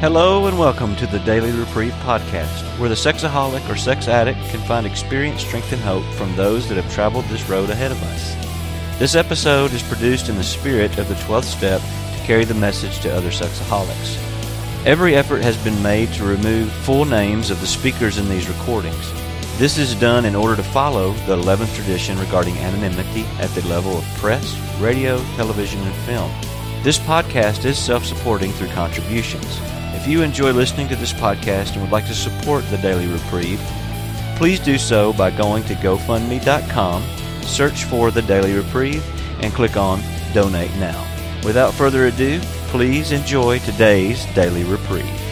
Hello and welcome to the Daily Reprieve podcast, where the sexaholic or sex addict can find experience, strength, and hope from those that have traveled this road ahead of us. This episode is produced in the spirit of the 12th step to carry the message to other sexaholics. Every effort has been made to remove full names of the speakers in these recordings. This is done in order to follow the 11th tradition regarding anonymity at the level of press, radio, television, and film. This podcast is self supporting through contributions. If you enjoy listening to this podcast and would like to support the Daily Reprieve, please do so by going to GoFundMe.com, search for the Daily Reprieve, and click on Donate Now. Without further ado, please enjoy today's Daily Reprieve.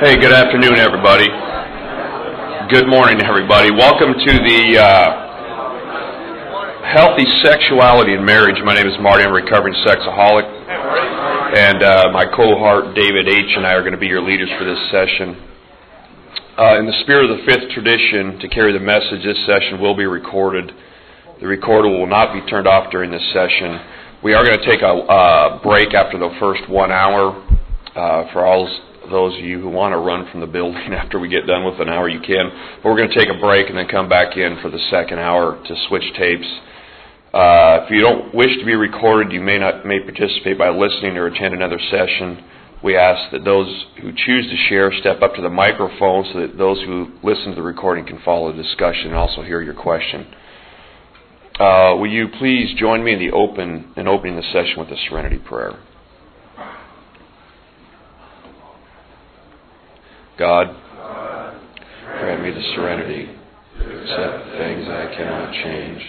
Hey, good afternoon, everybody. Good morning, everybody. Welcome to the uh, Healthy Sexuality in Marriage. My name is Marty. I'm a recovering sexaholic. And uh, my cohort, David H., and I are going to be your leaders for this session. Uh, in the spirit of the fifth tradition, to carry the message, this session will be recorded. The recorder will not be turned off during this session. We are going to take a uh, break after the first one hour. Uh, for all those of you who want to run from the building after we get done with an hour, you can. But we're going to take a break and then come back in for the second hour to switch tapes. Uh, if you don't wish to be recorded, you may not may participate by listening or attend another session. We ask that those who choose to share step up to the microphone so that those who listen to the recording can follow the discussion and also hear your question. Uh, will you please join me in the open in opening the session with the Serenity Prayer? God, grant me the serenity to accept the things I cannot change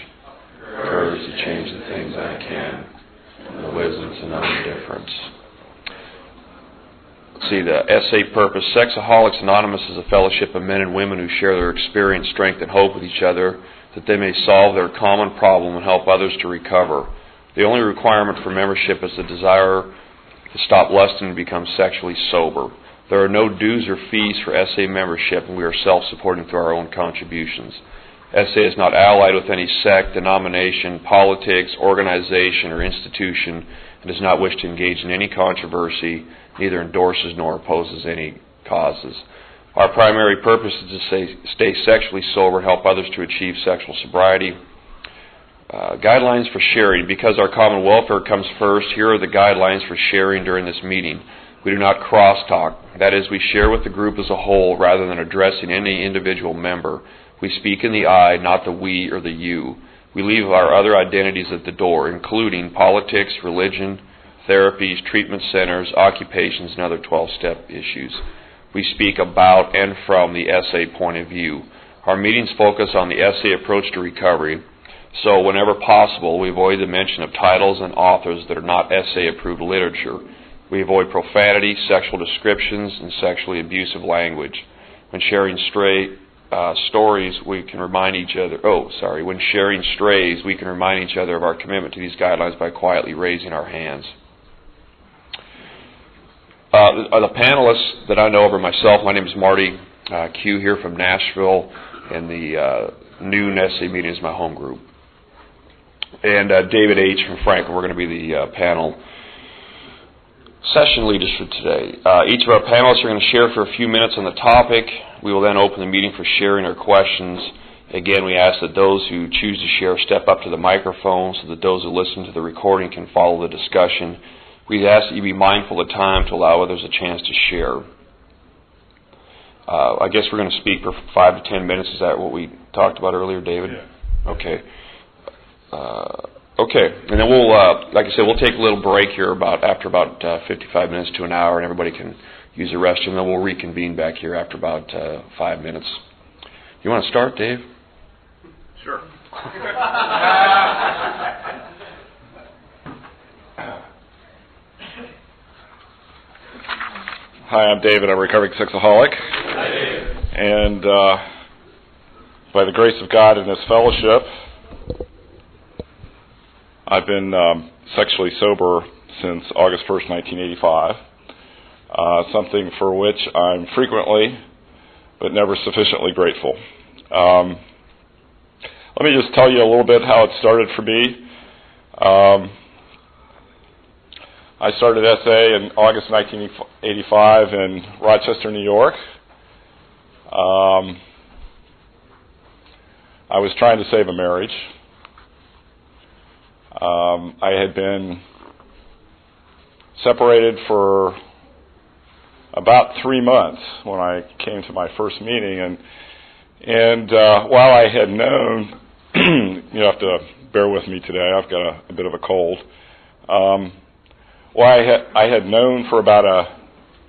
courage to change the things I can, and the wisdom to know the difference. Let's see, the SA purpose Sexaholics Anonymous is a fellowship of men and women who share their experience, strength, and hope with each other that they may solve their common problem and help others to recover. The only requirement for membership is the desire to stop lusting and become sexually sober. There are no dues or fees for SA membership, and we are self supporting through our own contributions. SA is not allied with any sect, denomination, politics, organization, or institution, and does not wish to engage in any controversy, neither endorses nor opposes any causes. Our primary purpose is to stay, stay sexually sober and help others to achieve sexual sobriety. Uh, guidelines for sharing. Because our common welfare comes first, here are the guidelines for sharing during this meeting. We do not crosstalk. That is, we share with the group as a whole rather than addressing any individual member. We speak in the I, not the we or the you. We leave our other identities at the door, including politics, religion, therapies, treatment centers, occupations, and other 12 step issues. We speak about and from the SA point of view. Our meetings focus on the SA approach to recovery, so whenever possible, we avoid the mention of titles and authors that are not SA approved literature. We avoid profanity, sexual descriptions, and sexually abusive language. When sharing straight, uh, stories, we can remind each other. Oh, sorry. When sharing strays, we can remind each other of our commitment to these guidelines by quietly raising our hands. Uh, the, panelists that I know over myself, my name is Marty uh, Q here from Nashville, and the uh, new Nestle meeting is my home group. And uh, David H. from Franklin, we're going to be the uh, panel session leaders for today. Uh, each of our panelists are going to share for a few minutes on the topic. We will then open the meeting for sharing or questions. Again, we ask that those who choose to share step up to the microphone so that those who listen to the recording can follow the discussion. We ask that you be mindful of time to allow others a chance to share. Uh, I guess we're going to speak for five to ten minutes. Is that what we talked about earlier, David? Yeah. Okay. Uh, Okay, and then we'll, uh, like I said, we'll take a little break here about after about uh, 55 minutes to an hour, and everybody can use the restroom. And then we'll reconvene back here after about uh, five minutes. You want to start, Dave? Sure. Hi, I'm David. I'm a recovering sexaholic. Hi, Dave. And uh, by the grace of God and this fellowship, I've been um, sexually sober since August 1st, 1985. Uh, something for which I'm frequently but never sufficiently grateful. Um, let me just tell you a little bit how it started for me. Um, I started SA in August 1985 in Rochester, New York. Um, I was trying to save a marriage. Um, I had been separated for about three months when I came to my first meeting, and and uh, while I had known, you have to bear with me today. I've got a, a bit of a cold. Um, well, I had I had known for about a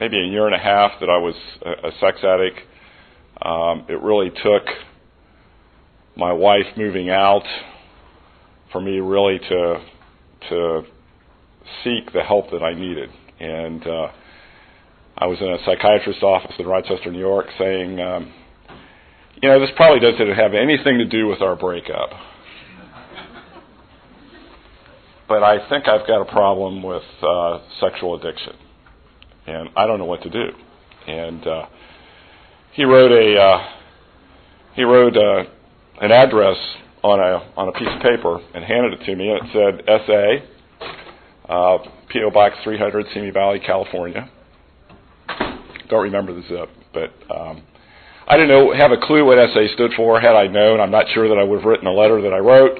maybe a year and a half that I was a, a sex addict. Um, it really took my wife moving out for me really to to seek the help that I needed, and uh, I was in a psychiatrist's office in Rochester, New York, saying, um, you know, this probably doesn't have anything to do with our breakup. But I think I've got a problem with uh, sexual addiction, and I don't know what to do. And uh, he wrote a uh, he wrote uh, an address on a on a piece of paper and handed it to me, and it said SA, uh, PO Box 300, Simi Valley, California. Don't remember the zip, but um, I didn't know have a clue what SA stood for. Had I known, I'm not sure that I would have written a letter that I wrote.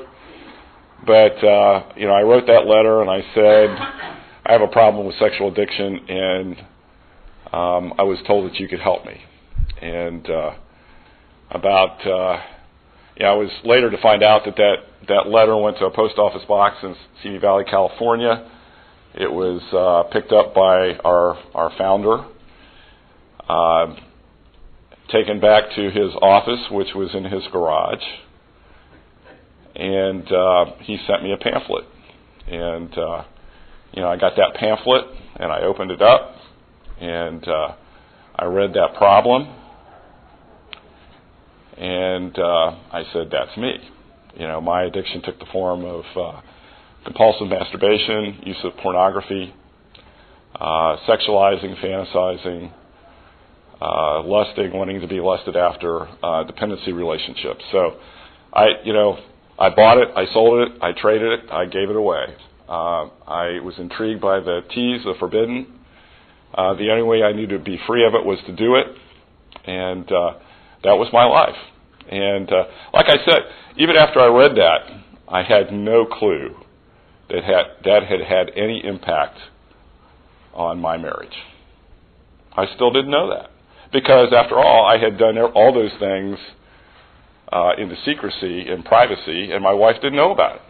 But uh, you know, I wrote that letter and I said I have a problem with sexual addiction, and um, I was told that you could help me. And uh, about uh, yeah, I was later to find out that that that letter went to a post office box in Simi Valley, California. It was uh, picked up by our our founder, uh, taken back to his office, which was in his garage and uh, he sent me a pamphlet. And uh, you know, I got that pamphlet and I opened it up and uh, I read that problem and uh, I said, "That's me." You know, my addiction took the form of uh, compulsive masturbation, use of pornography, uh, sexualizing, fantasizing, uh, lusting, wanting to be lusted after, uh, dependency relationships. So, I, you know, I bought it, I sold it, I traded it, I gave it away. Uh, I was intrigued by the teas, the forbidden. Uh, the only way I knew to be free of it was to do it, and uh, that was my life. And uh, like I said, even after I read that, I had no clue that had, that had had any impact on my marriage. I still didn't know that because, after all, I had done all those things uh, into secrecy and privacy, and my wife didn't know about it.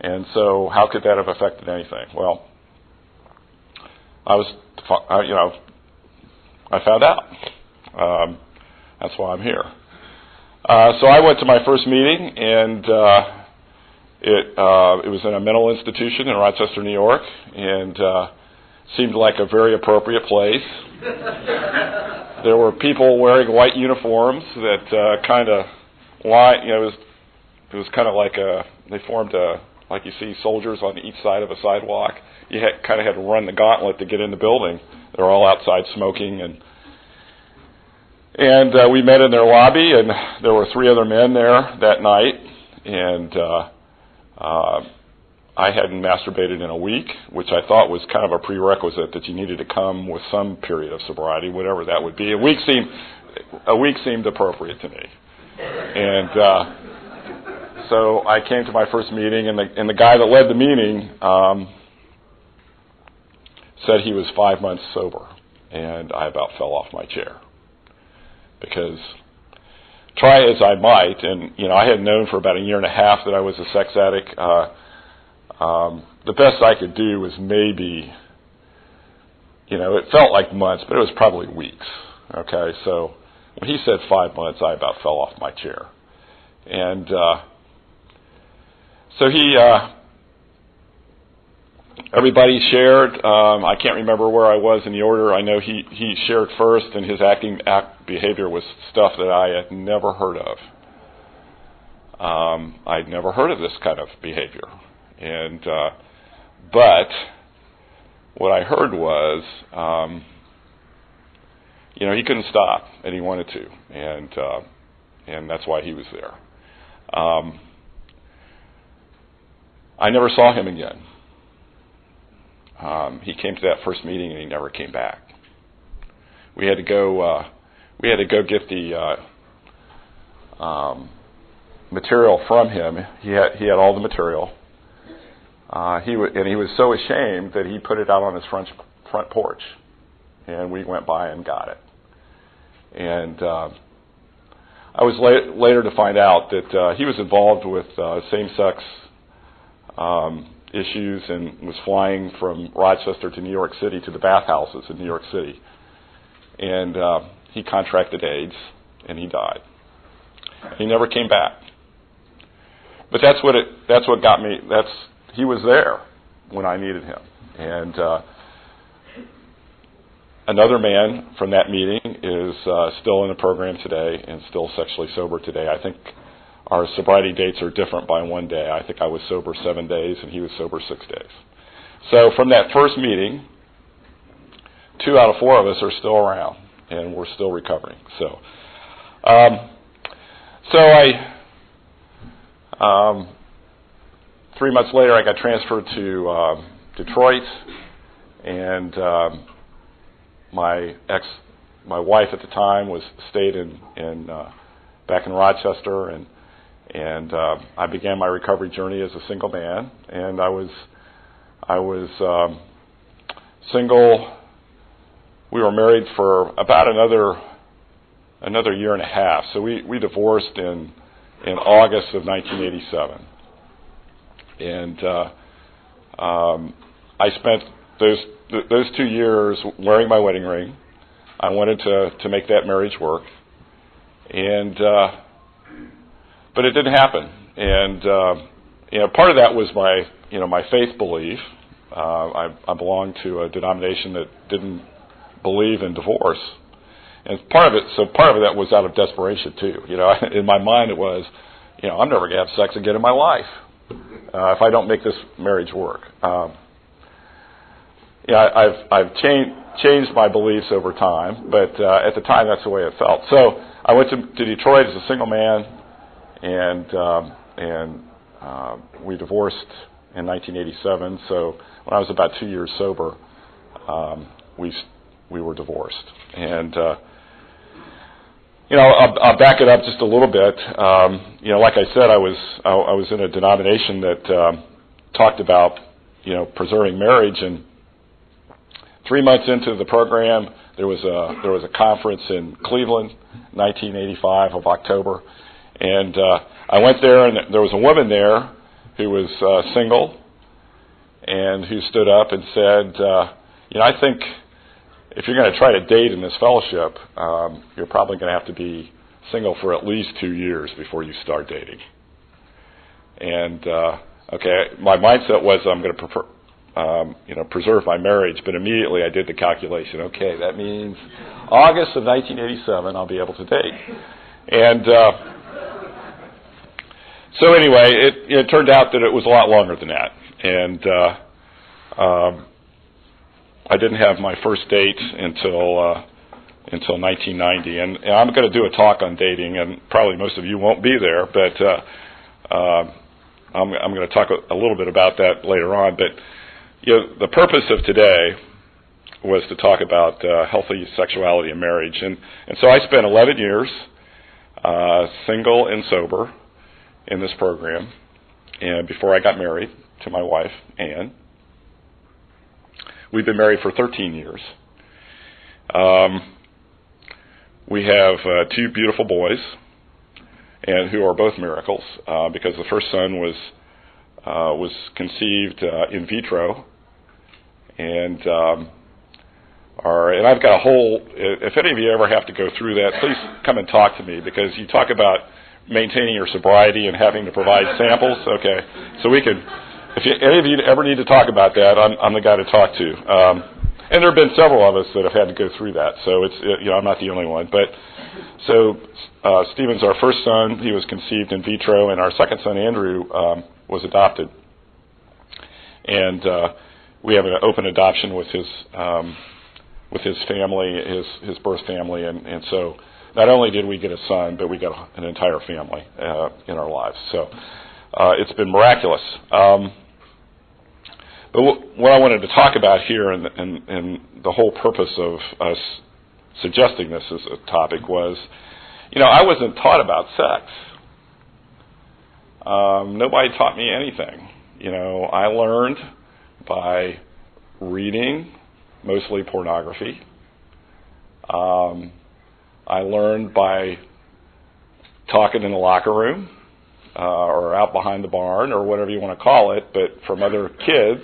And so, how could that have affected anything? Well, I was, you know, I found out. Um, that's why I'm here. Uh, so I went to my first meeting, and uh, it uh, it was in a mental institution in Rochester, New York, and uh, seemed like a very appropriate place. there were people wearing white uniforms that uh, kind of line. You know, it was it was kind of like a they formed a like you see soldiers on each side of a sidewalk. You had, kind of had to run the gauntlet to get in the building. They're all outside smoking and and uh, we met in their lobby, and there were three other men there that night, and uh, uh, I hadn't masturbated in a week, which I thought was kind of a prerequisite that you needed to come with some period of sobriety, whatever that would be. A week seemed a week seemed appropriate to me, and uh, so I came to my first meeting, and the and the guy that led the meeting um, said he was five months sober, and I about fell off my chair because try as I might, and you know I had known for about a year and a half that I was a sex addict. Uh, um, the best I could do was maybe, you know, it felt like months, but it was probably weeks. Okay, so when he said five months, I about fell off my chair, and uh, so he. Uh, everybody shared. Um, I can't remember where I was in the order. I know he he shared first, and his acting act behavior was stuff that I had never heard of. Um, I'd never heard of this kind of behavior. And uh, but what I heard was um, you know, he couldn't stop, and he wanted to, and uh, and that's why he was there. Um, I never saw him again. Um, he came to that first meeting and he never came back. We had to go. Uh, we had to go get the uh, um, material from him. He had he had all the material. Uh, he w- and he was so ashamed that he put it out on his front front porch, and we went by and got it. And uh, I was la- later to find out that uh, he was involved with uh, same-sex um, issues and was flying from Rochester to New York City to the bathhouses in New York City, and uh, he contracted AIDS and he died. He never came back. But that's what it. That's what got me. That's he was there when I needed him, and uh, another man from that meeting is uh, still in the program today and still sexually sober today. I think our sobriety dates are different by one day. I think I was sober seven days and he was sober six days. So from that first meeting, two out of four of us are still around and we're still recovering. So, um, so I, um, three months later, I got transferred to uh, Detroit, and um, my ex, my wife at the time was stayed in in uh, back in Rochester, and and uh, I began my recovery journey as a single man, and I was I was um, single. We were married for about another another year and a half. So we we divorced in in August of 1987, and uh, um, I spent those th- those two years wearing my wedding ring. I wanted to to make that marriage work, and uh, but it didn't happen. And uh, you know, part of that was my you know my faith belief. Uh, I, I belonged to a denomination that didn't believe in divorce, and part of it. So part of that was out of desperation too. You know, in my mind it was, you know, I'm never going to have sex again in my life uh, if I don't make this marriage work. Um, yeah, I've I've changed changed my beliefs over time, but uh, at the time that's the way it felt. So I went to, to Detroit as a single man, and um, and uh, we divorced in 1987. So when I was about two years sober, um, we we were divorced, and uh, you know I'll, I'll back it up just a little bit. Um, you know, like I said, I was I, I was in a denomination that um, talked about you know preserving marriage. And three months into the program, there was a there was a conference in Cleveland, 1985 of October, and uh, I went there, and there was a woman there who was uh, single, and who stood up and said, uh, "You know, I think if you're going to try to date in this fellowship, um, you're probably going to have to be single for at least two years before you start dating." And uh, okay, my mindset was I'm going to prefer, um, you know, preserve my marriage. But immediately I did the calculation. Okay, that means August of 1987 I'll be able to date. And uh, so anyway, it, it turned out that it was a lot longer than that. And uh, um, I didn't have my first date until uh, until 1990. And, and I'm going to do a talk on dating, and probably most of you won't be there, but uh, uh, I'm, I'm going to talk a, a little bit about that later on. But you know, the purpose of today was to talk about uh, healthy sexuality and marriage, and and so I spent 11 years uh, single and sober in this program, and before I got married to my wife Anne, we've been married for 13 years. Um, we have uh, two beautiful boys, and who are both miracles uh, because the first son was uh, was conceived uh, in vitro, and um, are and I've got a whole. If any of you ever have to go through that, please come and talk to me because you talk about maintaining your sobriety and having to provide samples. Okay, so we could. If you, any of you ever need to talk about that, I'm, I'm the guy to talk to. Um, and there have been several of us that have had to go through that, so it's you know I'm not the only one. But so uh, Stephen's our first son; he was conceived in vitro, and our second son Andrew um, was adopted, and uh, we have an open adoption with his um, with his family, his his birth family, and and so not only did we get a son, but we got an entire family uh, in our lives. So uh, it's been miraculous. Um, but what I wanted to talk about here, and, and, and the whole purpose of us suggesting this as a topic was, you know, I wasn't taught about sex. Um, nobody taught me anything. You know, I learned by reading, mostly pornography. Um, I learned by talking in the locker room uh, or out behind the barn or whatever you want to call it, but from other kids.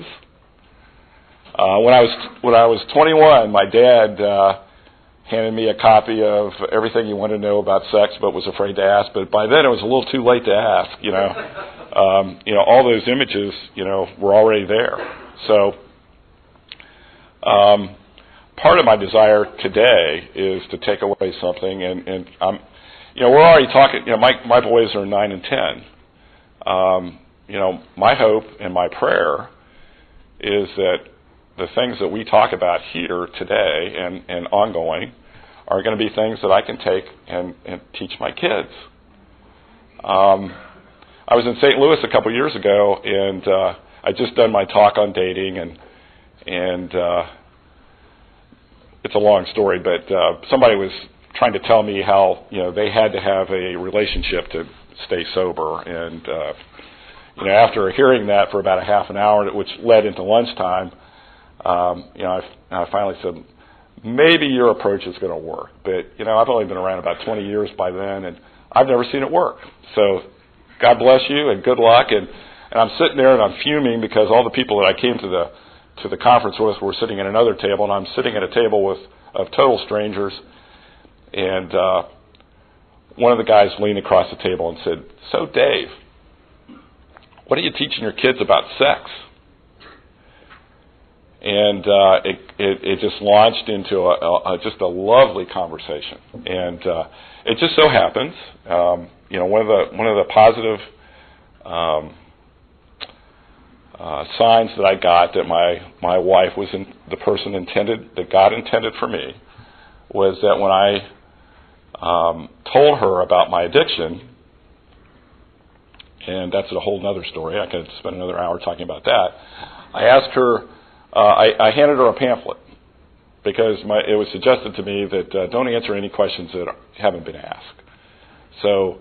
Uh, when I was when I was 21, my dad uh, handed me a copy of everything you wanted to know about sex, but was afraid to ask. But by then, it was a little too late to ask. You know, um, you know, all those images, you know, were already there. So, um, part of my desire today is to take away something, and and I'm, you know, we're already talking. You know, my my boys are nine and ten. Um, you know, my hope and my prayer is that the things that we talk about here today and, and ongoing are going to be things that I can take and, and teach my kids. Um, I was in St. Louis a couple years ago, and uh, I just done my talk on dating, and and uh, it's a long story, but uh, somebody was trying to tell me how you know they had to have a relationship to stay sober, and uh, you know after hearing that for about a half an hour, which led into lunchtime, um, you know I, I finally said maybe your approach is going to work, but you know I've only been around about 20 years by then, and I've never seen it work. So God bless you and good luck, and and I'm sitting there and I'm fuming because all the people that I came to the to the conference with were sitting at another table, and I'm sitting at a table with of total strangers, and uh, one of the guys leaned across the table and said, "So, Dave, what are you teaching your kids about sex?" And uh, it, it it just launched into a, a, just a lovely conversation, and uh, it just so happens, um, you know, one of the one of the positive um, uh, signs that I got that my my wife was in, the person intended that God intended for me was that when I um, told her about my addiction, and that's a whole other story. I could spend another hour talking about that. I asked her. Uh, I, I handed her a pamphlet because my, it was suggested to me that uh, don't answer any questions that haven't been asked. So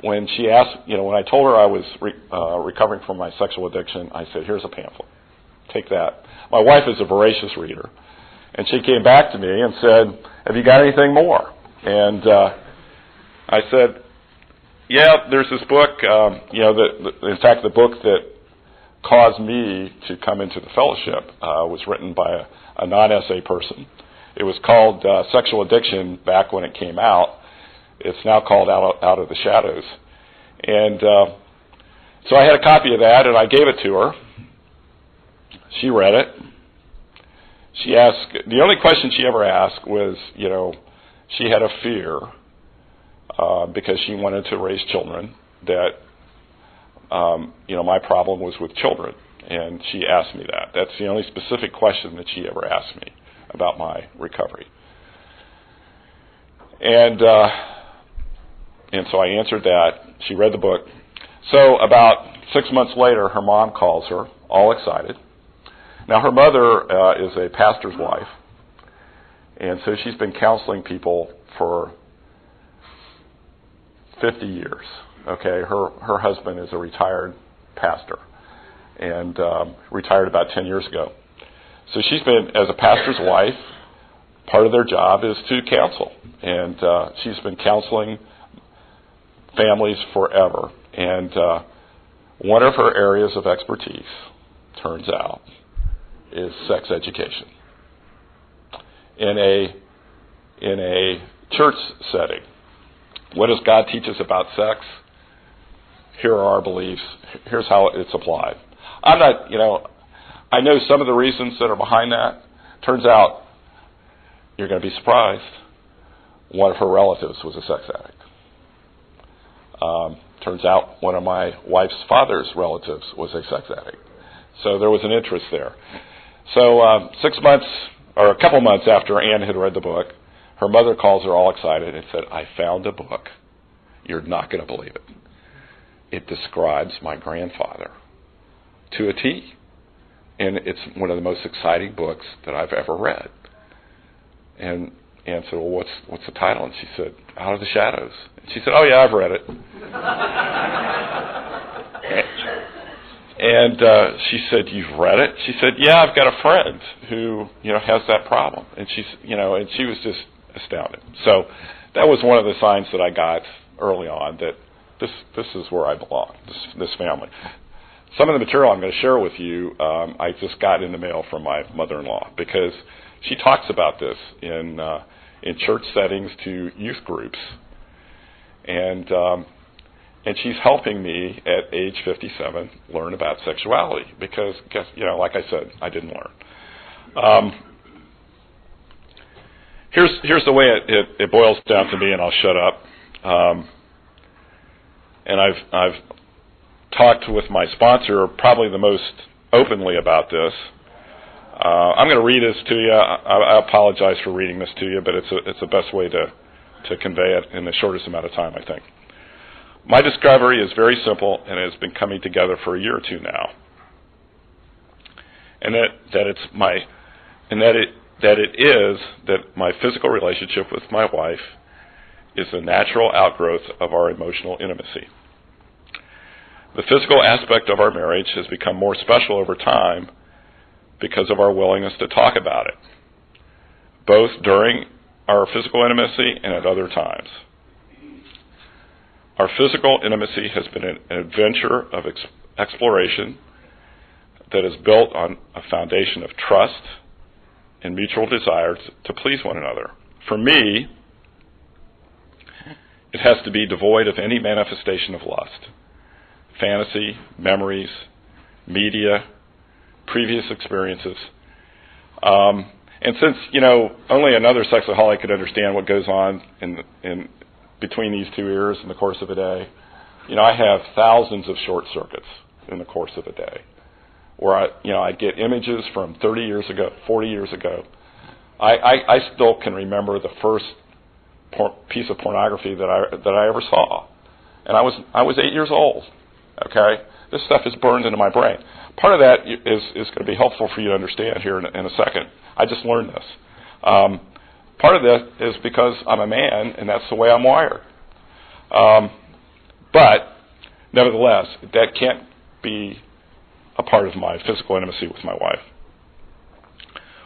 when she asked, you know, when I told her I was re, uh, recovering from my sexual addiction, I said, "Here's a pamphlet. Take that." My wife is a voracious reader, and she came back to me and said, "Have you got anything more?" And uh, I said, "Yeah, there's this book. Um, you know, that in fact, the book that caused me to come into the fellowship uh, was written by a, a non-SA person. It was called uh, Sexual Addiction back when it came out." It's now called Out of, Out of the Shadows. And uh, so I had a copy of that, and I gave it to her. She read it. She asked, the only question she ever asked was, you know, she had a fear uh, because she wanted to raise children that, um, you know, my problem was with children. And she asked me that. That's the only specific question that she ever asked me about my recovery. And uh, and so I answered that. She read the book. So about six months later, her mom calls her, all excited. Now, her mother uh, is a pastor's wife, and so she's been counseling people for 50 years. Okay, her her husband is a retired pastor, and um, retired about 10 years ago. So she's been as a pastor's wife. Part of their job is to counsel, and uh, she's been counseling families forever. And uh, one of her areas of expertise, turns out, is sex education. In a in a church setting, what does God teach us about sex? Here are our beliefs. Here's how it's applied. I'm not, you know, I know some of the reasons that are behind that. Turns out, you're going to be surprised. One of her relatives was a sex addict. Um, turns out one of my wife's father's relatives was a sex addict. So there was an interest there. So um, six months or a couple months after Anne had read the book, her mother calls her all excited and said, I found a book. You're not going to believe it. It describes my grandfather to a T. And it's one of the most exciting books that I've ever read. And Anne said, Well, what's, what's the title? And she said, Out of the Shadows. And she said, Oh, yeah, I've read it. And uh, she said, "You've read it?" She said, "Yeah, I've got a friend who you know has that problem." And she's you know, and she was just astounded. So that was one of the signs that I got early on that this this is where I belong. This this family. Some of the material I'm going to share with you, um, I just got in the mail from my mother-in-law because she talks about this in uh, in church settings to youth groups, and um, and she's helping me at age 57 learn about sexuality because, guess, you know, like I said, I didn't learn. Um, here's here's the way it, it, it boils down to me, and I'll shut up. Um, and I've I've talked with my sponsor probably the most openly about this. Uh, I'm going to read this to you. I, I apologize for reading this to you, but it's a, it's the best way to to convey it in the shortest amount of time, I think. My discovery is very simple and it has been coming together for a year or two now. And that, that it's my and that it that it is that my physical relationship with my wife is a natural outgrowth of our emotional intimacy. The physical aspect of our marriage has become more special over time because of our willingness to talk about it, both during our physical intimacy and at other times. Our physical intimacy has been an adventure of ex- exploration that is built on a foundation of trust and mutual desire to please one another. For me, it has to be devoid of any manifestation of lust, fantasy, memories, media, previous experiences. Um, and since you know only another sexaholic could understand what goes on in in between these two ears in the course of a day. You know, I have thousands of short circuits in the course of a day, where I, you know, I get images from 30 years ago, 40 years ago. I, I, I still can remember the first por- piece of pornography that I that I ever saw, and I was I was eight years old. Okay, this stuff is burned into my brain. Part of that is is going to be helpful for you to understand here in, in a second. I just learned this. Um, Part of this is because I'm a man and that's the way I'm wired. Um, but nevertheless, that can't be a part of my physical intimacy with my wife.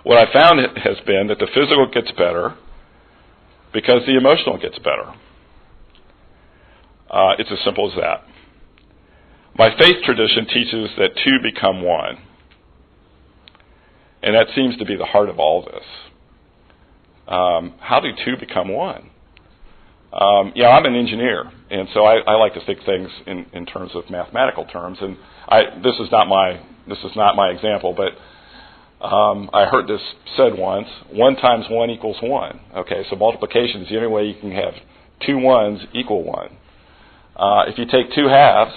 What I found has been that the physical gets better because the emotional gets better. Uh, it's as simple as that. My faith tradition teaches that two become one. And that seems to be the heart of all this um, how do two become one? Um, yeah, I'm an engineer, and so I, I like to think things in, in terms of mathematical terms. And I, this is not my this is not my example, but um, I heard this said once: one times one equals one. Okay, so multiplication is the only way you can have two ones equal one. Uh, if you take two halves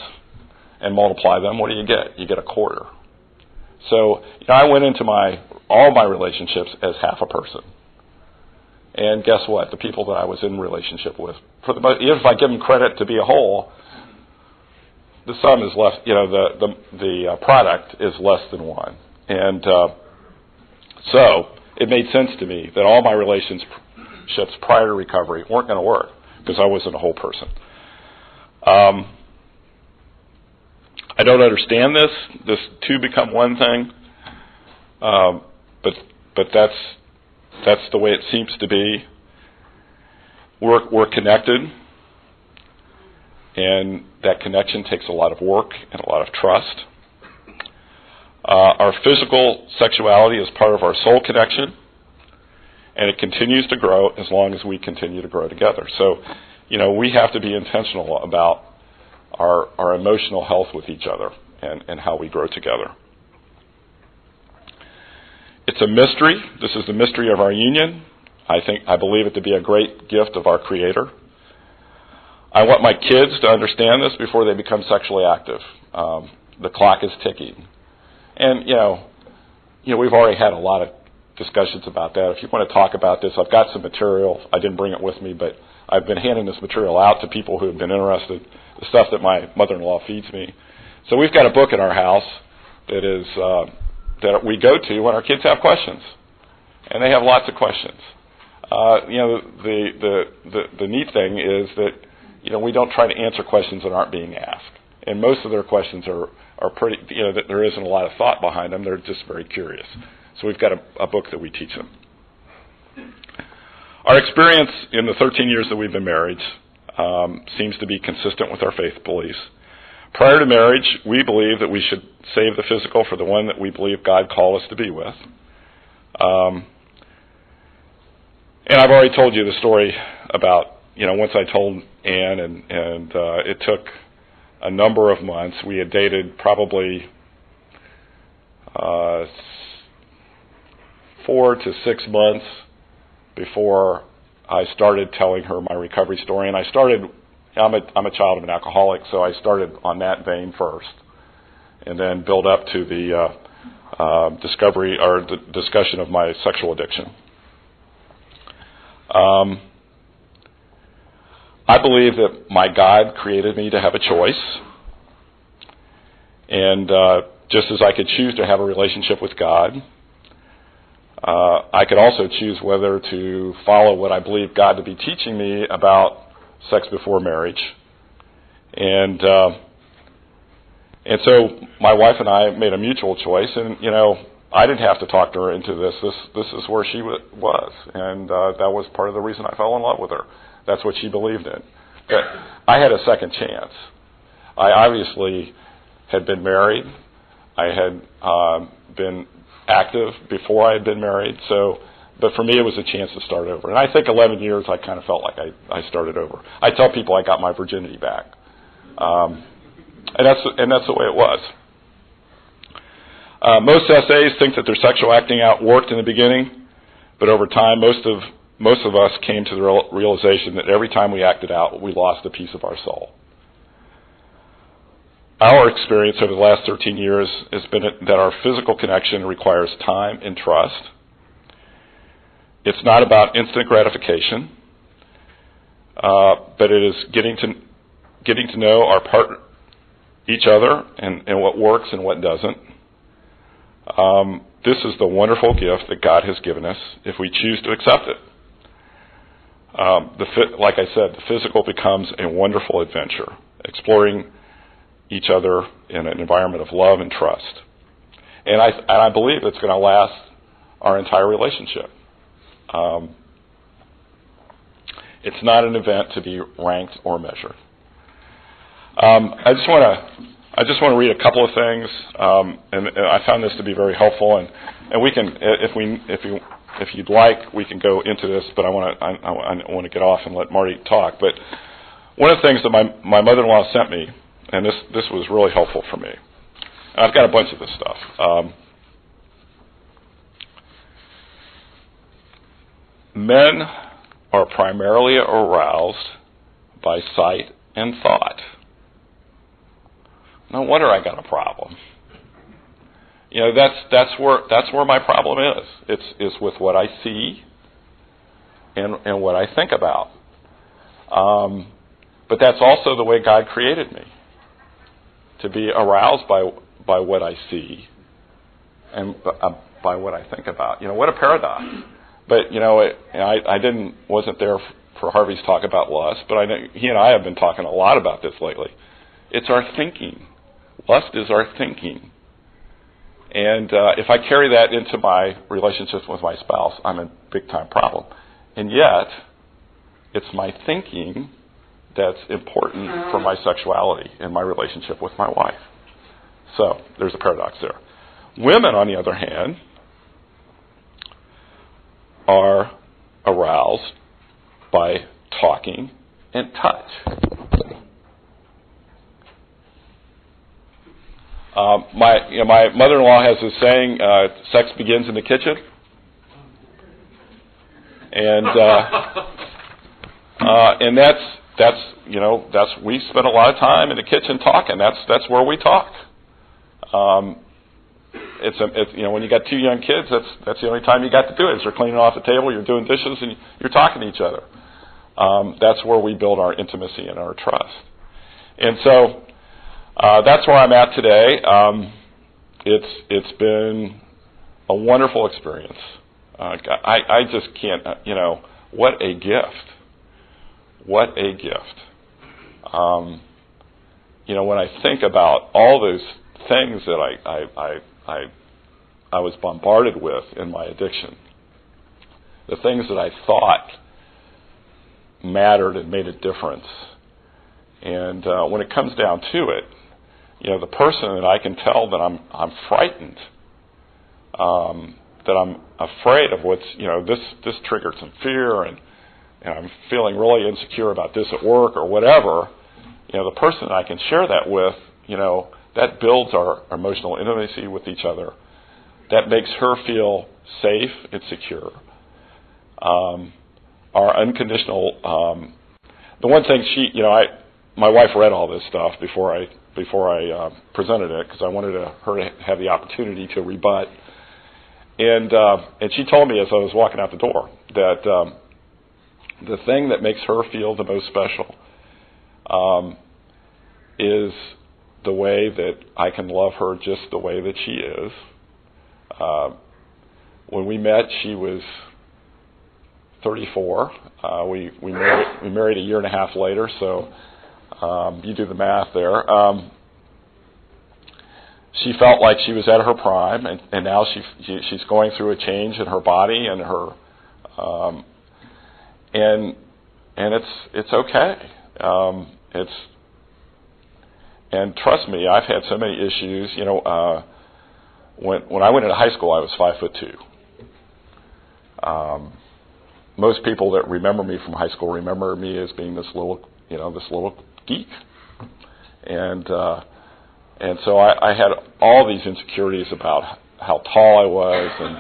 and multiply them, what do you get? You get a quarter. So you know, I went into my all my relationships as half a person. And guess what? The people that I was in relationship with, for the even if I give them credit to be a whole, the sum is less. You know, the the the uh, product is less than one. And uh, so it made sense to me that all my relationships prior to recovery weren't going to work because I wasn't a whole person. Um, I don't understand this. This two become one thing. Um, but but that's that's the way it seems to be. We're, we're connected, and that connection takes a lot of work and a lot of trust. Uh, our physical sexuality is part of our soul connection, and it continues to grow as long as we continue to grow together. So, you know, we have to be intentional about our, our emotional health with each other and, and how we grow together. It's a mystery. This is the mystery of our union. I think I believe it to be a great gift of our Creator. I want my kids to understand this before they become sexually active. Um, the clock is ticking, and you know, you know, we've already had a lot of discussions about that. If you want to talk about this, I've got some material. I didn't bring it with me, but I've been handing this material out to people who have been interested. The stuff that my mother-in-law feeds me. So we've got a book in our house that is uh, that we go to when our kids have questions, and they have lots of questions. Uh, you know, the, the the the neat thing is that you know we don't try to answer questions that aren't being asked, and most of their questions are are pretty. You know, that there isn't a lot of thought behind them. They're just very curious. So we've got a, a book that we teach them. Our experience in the 13 years that we've been married um, seems to be consistent with our faith beliefs. Prior to marriage, we believe that we should save the physical for the one that we believe God called us to be with. Um, and I've already told you the story about, you know, once I told Anne, and, and uh, it took a number of months. We had dated probably uh, four to six months before I started telling her my recovery story. And I started I'm a I'm a child of an alcoholic, so I started on that vein first, and then build up to the uh, uh, discovery or the discussion of my sexual addiction. Um, I believe that my God created me to have a choice, and uh, just as I could choose to have a relationship with God, uh, I could also choose whether to follow what I believe God to be teaching me about sex before marriage. And uh, and so my wife and I made a mutual choice, and you know I didn't have to talk to her into this. This this is where she was, and uh, that was part of the reason I fell in love with her. That's what she believed in. But I had a second chance. I obviously had been married. I had uh, been active before I had been married, so but for me, it was a chance to start over. And I think 11 years, I kind of felt like I, I started over. I tell people I got my virginity back. Um, and, that's, and that's the way it was. Uh, most SAs think that their sexual acting out worked in the beginning, but over time, most of, most of us came to the real, realization that every time we acted out, we lost a piece of our soul. Our experience over the last 13 years has been that our physical connection requires time and trust it's not about instant gratification, uh, but it is getting to getting to know our partner, each other, and, and what works and what doesn't. Um, this is the wonderful gift that God has given us if we choose to accept it. Um, the like I said, the physical becomes a wonderful adventure, exploring each other in an environment of love and trust. And I, and I believe it's going to last our entire relationship. Um, it's not an event to be ranked or measured. Um, I just want to I just want to read a couple of things, um, and, and, I found this to be very helpful. And, and we can, if we, if you, if you'd like, we can go into this. But I want to, I, I want to get off and let Marty talk. But one of the things that my my mother-in-law sent me, and this this was really helpful for me. And I've got a bunch of this stuff. Um, Men are primarily aroused by sight and thought. No wonder I got a problem. You know, that's that's where that's where my problem is. It's is with what I see and and what I think about. Um, but that's also the way God created me. To be aroused by by what I see and uh, by what I think about. You know, what a paradox. But you know, it, I, I didn't wasn't there for Harvey's talk about lust, but I know he and I have been talking a lot about this lately. It's our thinking. Lust is our thinking. And uh, if I carry that into my relationship with my spouse, I'm in big time problem. And yet, it's my thinking that's important for my sexuality and my relationship with my wife. So there's a paradox there. Women, on the other hand, are aroused by talking and touch. Um, my you know, my mother-in-law has this saying: uh, "Sex begins in the kitchen," and uh, uh, and that's that's you know that's we spend a lot of time in the kitchen talking. That's that's where we talk. Um, it's a, it's you know when you got two young kids, that's that's the only time you got to do it. Is you're cleaning off the table, you're doing dishes, and you're talking to each other. Um, that's where we build our intimacy and our trust. And so uh, that's where I'm at today. Um, it's it's been a wonderful experience. Uh, I I just can't uh, you know what a gift. What a gift. Um, you know when I think about all those things that I I I I, I was bombarded with in my addiction, the things that I thought mattered and made a difference. And uh, when it comes down to it, you know, the person that I can tell that I'm I'm frightened, um, that I'm afraid of what's you know this this triggered some fear and and I'm feeling really insecure about this at work or whatever. You know, the person that I can share that with, you know, that builds our emotional intimacy with each other. That makes her feel safe and secure. Um, our unconditional. Um, the one thing she, you know, I, my wife read all this stuff before I before I uh, presented it because I wanted to, her to have the opportunity to rebut. And uh, and she told me as I was walking out the door that um, the thing that makes her feel the most special um, is the way that I can love her just the way that she is. Uh, when we met, she was 34. Uh, we we married we married a year and a half later, so um, you do the math there. Um, she felt like she was at her prime, and, and now she, she she's going through a change in her body and her, um, and and it's it's okay. Um, it's and trust me, I've had so many issues. You know, uh, when when I went into high school, I was five foot two. Um, most people that remember me from high school remember me as being this little, you know, this little geek, and uh, and so I, I had all these insecurities about how tall I was, and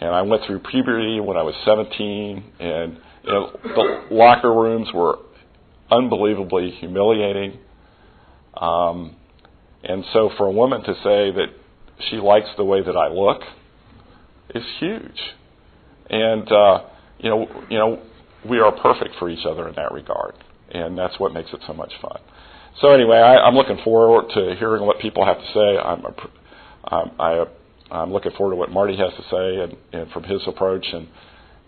and I went through puberty when I was 17, and you know, the locker rooms were unbelievably humiliating. Um, and so for a woman to say that she likes the way that I look is huge. And uh, you know, you know, we are perfect for each other in that regard, and that's what makes it so much fun. So anyway, I, I'm looking forward to hearing what people have to say. I'm, a, I'm, I, I'm looking forward to what Marty has to say and, and from his approach, and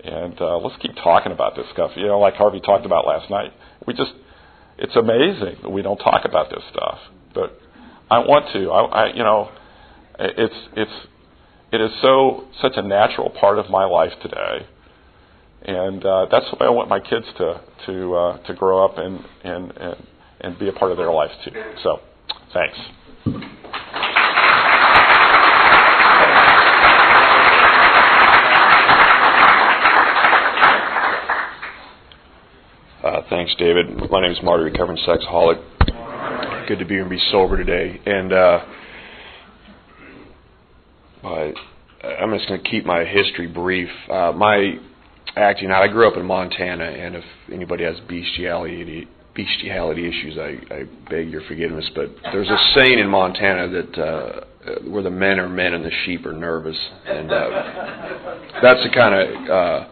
and uh, let's keep talking about this stuff. You know, like Harvey talked about last night. We just, it's amazing that we don't talk about this stuff, but I want to. I, I you know, it's it's it is so such a natural part of my life today and uh, that's the way I want my kids to to uh, to grow up and, and and and be a part of their life too. So, thanks. Uh, thanks, David. My name is Marty, recovering sexaholic. Good to be and be sober today. And uh, I, I'm just going to keep my history brief. Uh, my acting out. I grew up in Montana, and if anybody has bestiality bestiality issues, I, I beg your forgiveness. But there's a saying in Montana that uh, where the men are men and the sheep are nervous, and uh, that's the kind of uh,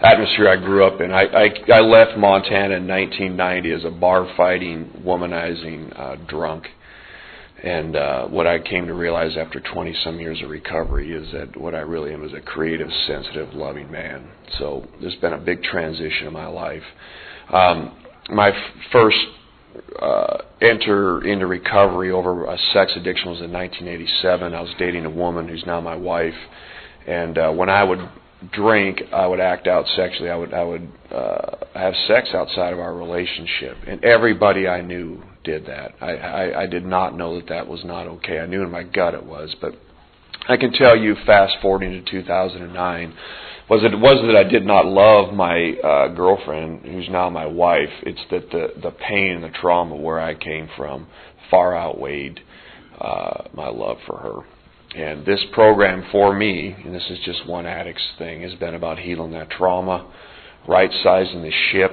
atmosphere I grew up in. I, I I left Montana in 1990 as a bar fighting, womanizing uh, drunk and uh, what I came to realize after 20 some years of recovery is that what I really am is a creative, sensitive, loving man. So there's been a big transition in my life. Um, my f- first uh, enter into recovery over a sex addiction was in 1987. I was dating a woman who's now my wife, and uh, when I would drink, I would act out sexually. I would I would uh, have sex outside of our relationship, and everybody I knew did that. I, I I did not know that that was not okay. I knew in my gut it was, but I can tell you, fast forwarding to 2009, was it was that I did not love my uh, girlfriend, who's now my wife. It's that the the pain and the trauma where I came from far outweighed uh, my love for her. And this program for me, and this is just one addict's thing, has been about healing that trauma, right sizing the ship,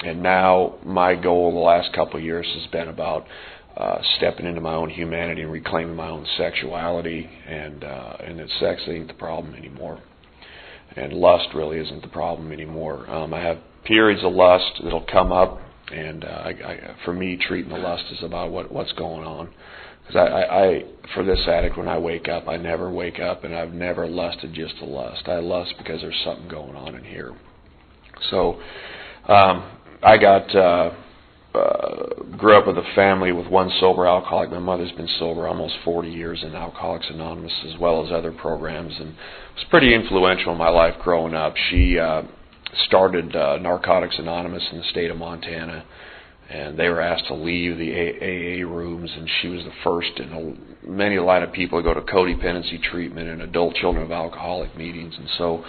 and now my goal the last couple of years has been about uh, stepping into my own humanity and reclaiming my own sexuality, and uh, and that sex ain't the problem anymore, and lust really isn't the problem anymore. Um, I have periods of lust that'll come up, and uh, I, I, for me, treating the lust is about what what's going on. Because I, I, I, for this addict, when I wake up, I never wake up, and I've never lusted just to lust. I lust because there's something going on in here. So, um, I got. Uh, uh, grew up with a family with one sober alcoholic. My mother's been sober almost 40 years in Alcoholics Anonymous as well as other programs, and was pretty influential in my life growing up. She uh, started uh, Narcotics Anonymous in the state of Montana, and they were asked to leave the AA rooms, and she was the first in a, many a line of people to go to codependency treatment and adult children of alcoholic meetings, and so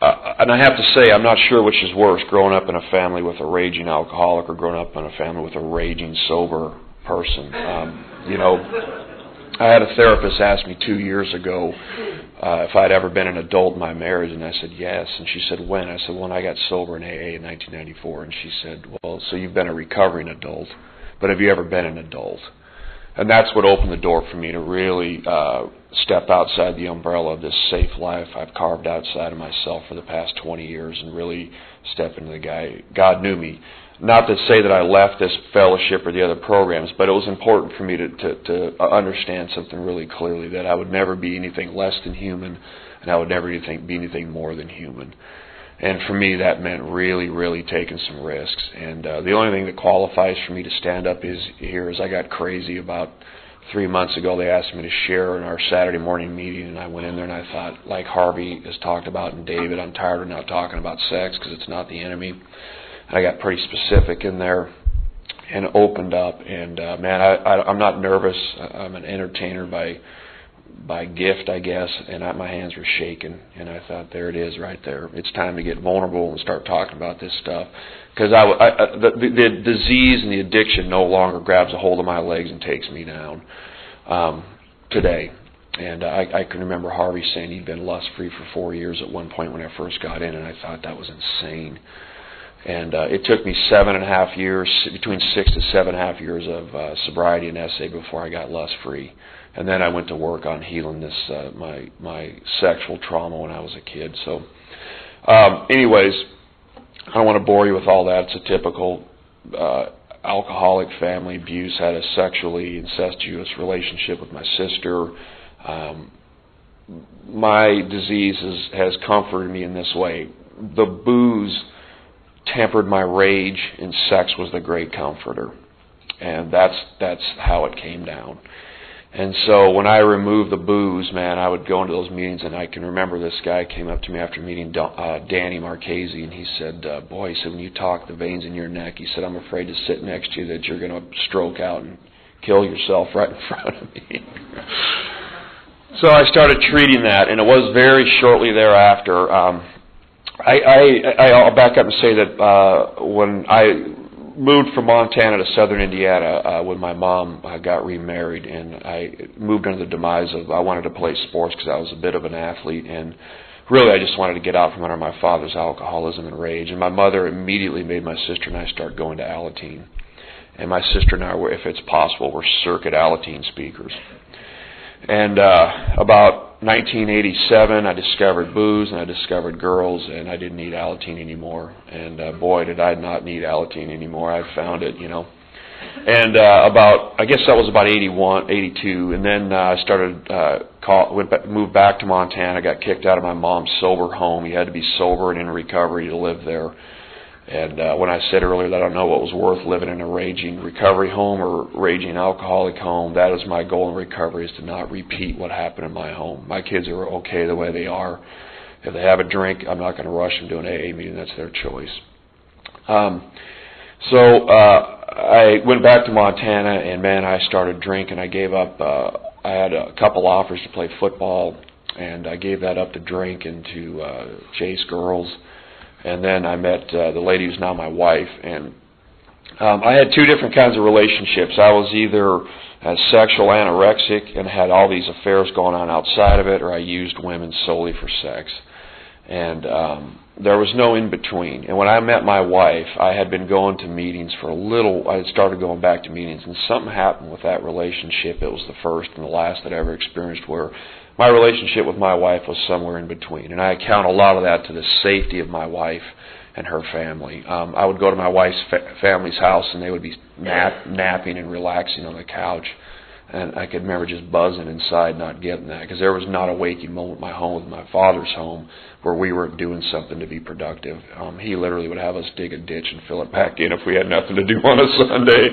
uh, and I have to say, I'm not sure which is worse: growing up in a family with a raging alcoholic, or growing up in a family with a raging sober person. Um, you know, I had a therapist ask me two years ago uh, if I'd ever been an adult in my marriage, and I said yes. And she said, "When?" I said, "When I got sober in AA in 1994." And she said, "Well, so you've been a recovering adult, but have you ever been an adult?" and that's what opened the door for me to really uh, step outside the umbrella of this safe life I've carved outside of myself for the past 20 years and really step into the guy. God knew me. Not to say that I left this fellowship or the other programs, but it was important for me to, to, to understand something really clearly that I would never be anything less than human, and I would never be anything more than human. And for me, that meant really, really taking some risks. And uh, the only thing that qualifies for me to stand up is here is I got crazy about three months ago. They asked me to share in our Saturday morning meeting, and I went in there and I thought, like Harvey has talked about and David, I'm tired of not talking about sex because it's not the enemy. I got pretty specific in there and opened up. And uh, man, I, I, I'm not nervous. I'm an entertainer by by gift, I guess, and I, my hands were shaking. And I thought, there it is, right there. It's time to get vulnerable and start talking about this stuff. Because I, I, the, the, the disease and the addiction no longer grabs a hold of my legs and takes me down um, today. And I, I can remember Harvey saying he'd been lust free for four years at one point when I first got in, and I thought that was insane. And uh, it took me seven and a half years, between six to seven and a half years of uh, sobriety and SA before I got lust free and then I went to work on healing this uh, my my sexual trauma when I was a kid. So, um, anyways, I don't want to bore you with all that. It's a typical uh, alcoholic family abuse. Had a sexually incestuous relationship with my sister. Um, my disease has, has comforted me in this way. The booze tempered my rage, and sex was the great comforter, and that's that's how it came down. And so when I removed the booze, man, I would go into those meetings, and I can remember this guy came up to me after meeting uh, Danny Marchese, and he said, uh, "Boy," he said, "when you talk, the veins in your neck," he said, "I'm afraid to sit next to you that you're going to stroke out and kill yourself right in front of me." so I started treating that, and it was very shortly thereafter. Um, I, I, I'll back up and say that uh, when I moved from Montana to southern Indiana uh, when my mom uh, got remarried, and I moved under the demise of I wanted to play sports because I was a bit of an athlete, and really I just wanted to get out from under my father's alcoholism and rage. And my mother immediately made my sister and I start going to Alateen, and my sister and I were, if it's possible, were circuit Alateen speakers. And uh, about 1987, I discovered booze and I discovered girls, and I didn't need Alateen anymore. And uh, boy, did I not need Alateen anymore. I found it, you know. And uh, about, I guess that was about 81, 82, and then uh, I started, uh, call, went back, moved back to Montana. Got kicked out of my mom's sober home. You had to be sober and in recovery to live there. And uh, when I said earlier that I don't know what was worth living in a raging recovery home or raging alcoholic home, that is my goal in recovery is to not repeat what happened in my home. My kids are okay the way they are. If they have a drink, I'm not going to rush them to an AA meeting. That's their choice. Um, so uh, I went back to Montana, and man, I started drinking. I gave up. Uh, I had a couple offers to play football, and I gave that up to drink and to uh, chase girls and then I met uh, the lady who's now my wife, and um, I had two different kinds of relationships. I was either a sexual anorexic and had all these affairs going on outside of it, or I used women solely for sex. And um, there was no in between. And when I met my wife, I had been going to meetings for a little. I had started going back to meetings, and something happened with that relationship. It was the first and the last that I ever experienced where my relationship with my wife was somewhere in between. And I account a lot of that to the safety of my wife and her family. Um, I would go to my wife's fa- family's house, and they would be nap- napping and relaxing on the couch and I could remember just buzzing inside, not getting that, because there was not a waking moment in my home with my father's home where we weren't doing something to be productive. Um, he literally would have us dig a ditch and fill it back in if we had nothing to do on a Sunday.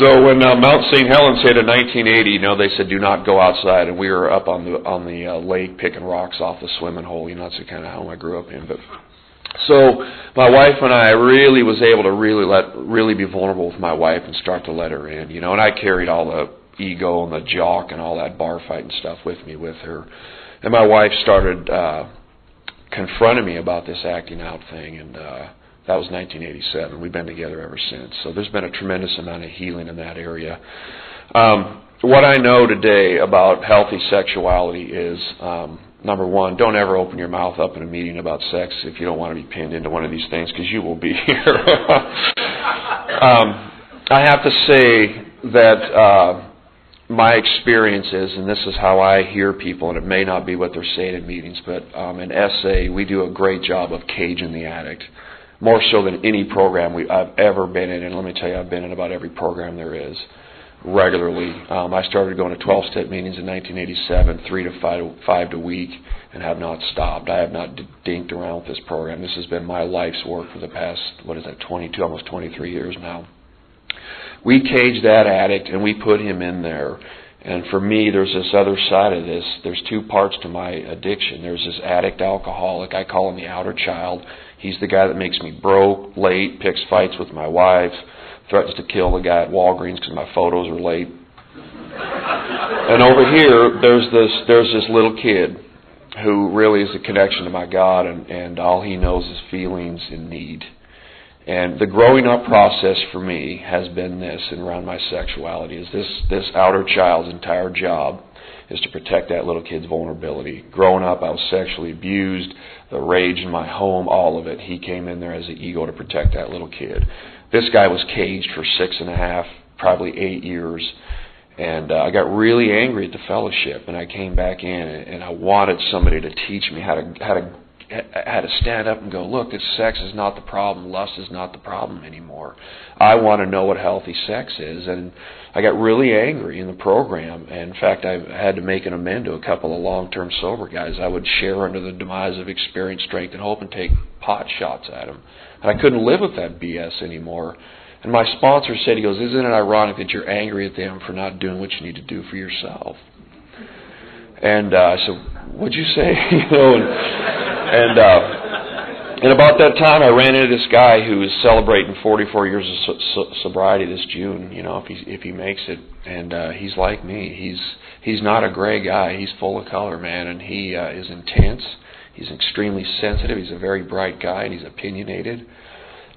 So when uh, Mount St. Helens hit in 1980, you know, they said do not go outside, and we were up on the on the uh, lake picking rocks off the swimming hole. You know, that's the kind of home I grew up in. But so my wife and I really was able to really let really be vulnerable with my wife and start to let her in, you know. And I carried all the ego and the jock and all that bar fighting stuff with me with her. And my wife started uh confronting me about this acting out thing and uh that was 1987. We've been together ever since. So there's been a tremendous amount of healing in that area. Um, what I know today about healthy sexuality is um, number one, don't ever open your mouth up in a meeting about sex if you don't want to be pinned into one of these things because you will be here. um, I have to say that uh, my experience is, and this is how I hear people, and it may not be what they're saying in meetings, but um, in SA, we do a great job of caging the addict. More so than any program we, I've ever been in, and let me tell you, I've been in about every program there is regularly. Um, I started going to 12 step meetings in 1987, three to five, five a week, and have not stopped. I have not d- dinked around with this program. This has been my life's work for the past, what is that, 22, almost 23 years now. We cage that addict and we put him in there. And for me, there's this other side of this. There's two parts to my addiction. There's this addict alcoholic. I call him the outer child. He's the guy that makes me broke, late, picks fights with my wife, threatens to kill the guy at Walgreens because my photos are late. and over here, there's this there's this little kid who really is a connection to my God, and, and all he knows is feelings and need. And the growing up process for me has been this, and around my sexuality, is this this outer child's entire job is to protect that little kid's vulnerability. Growing up, I was sexually abused, the rage in my home, all of it. He came in there as an ego to protect that little kid. This guy was caged for six and a half, probably eight years. And uh, I got really angry at the fellowship, and I came back in, and I wanted somebody to teach me how to how to how to stand up and go, look, this sex is not the problem, lust is not the problem anymore. I want to know what healthy sex is, and I got really angry in the program. And in fact, I had to make an amend to a couple of long-term sober guys. I would share under the demise of experience, strength, and hope, and take pot shots at them. And I couldn't live with that BS anymore. And my sponsor said, he goes, isn't it ironic that you're angry at them for not doing what you need to do for yourself? And uh, I said, what'd you say? you know, and, and uh, and about that time, I ran into this guy who is celebrating 44 years of so- so- sobriety this June. You know, if he if he makes it, and uh, he's like me. He's he's not a gray guy. He's full of color, man, and he uh, is intense. He's extremely sensitive. He's a very bright guy, and he's opinionated.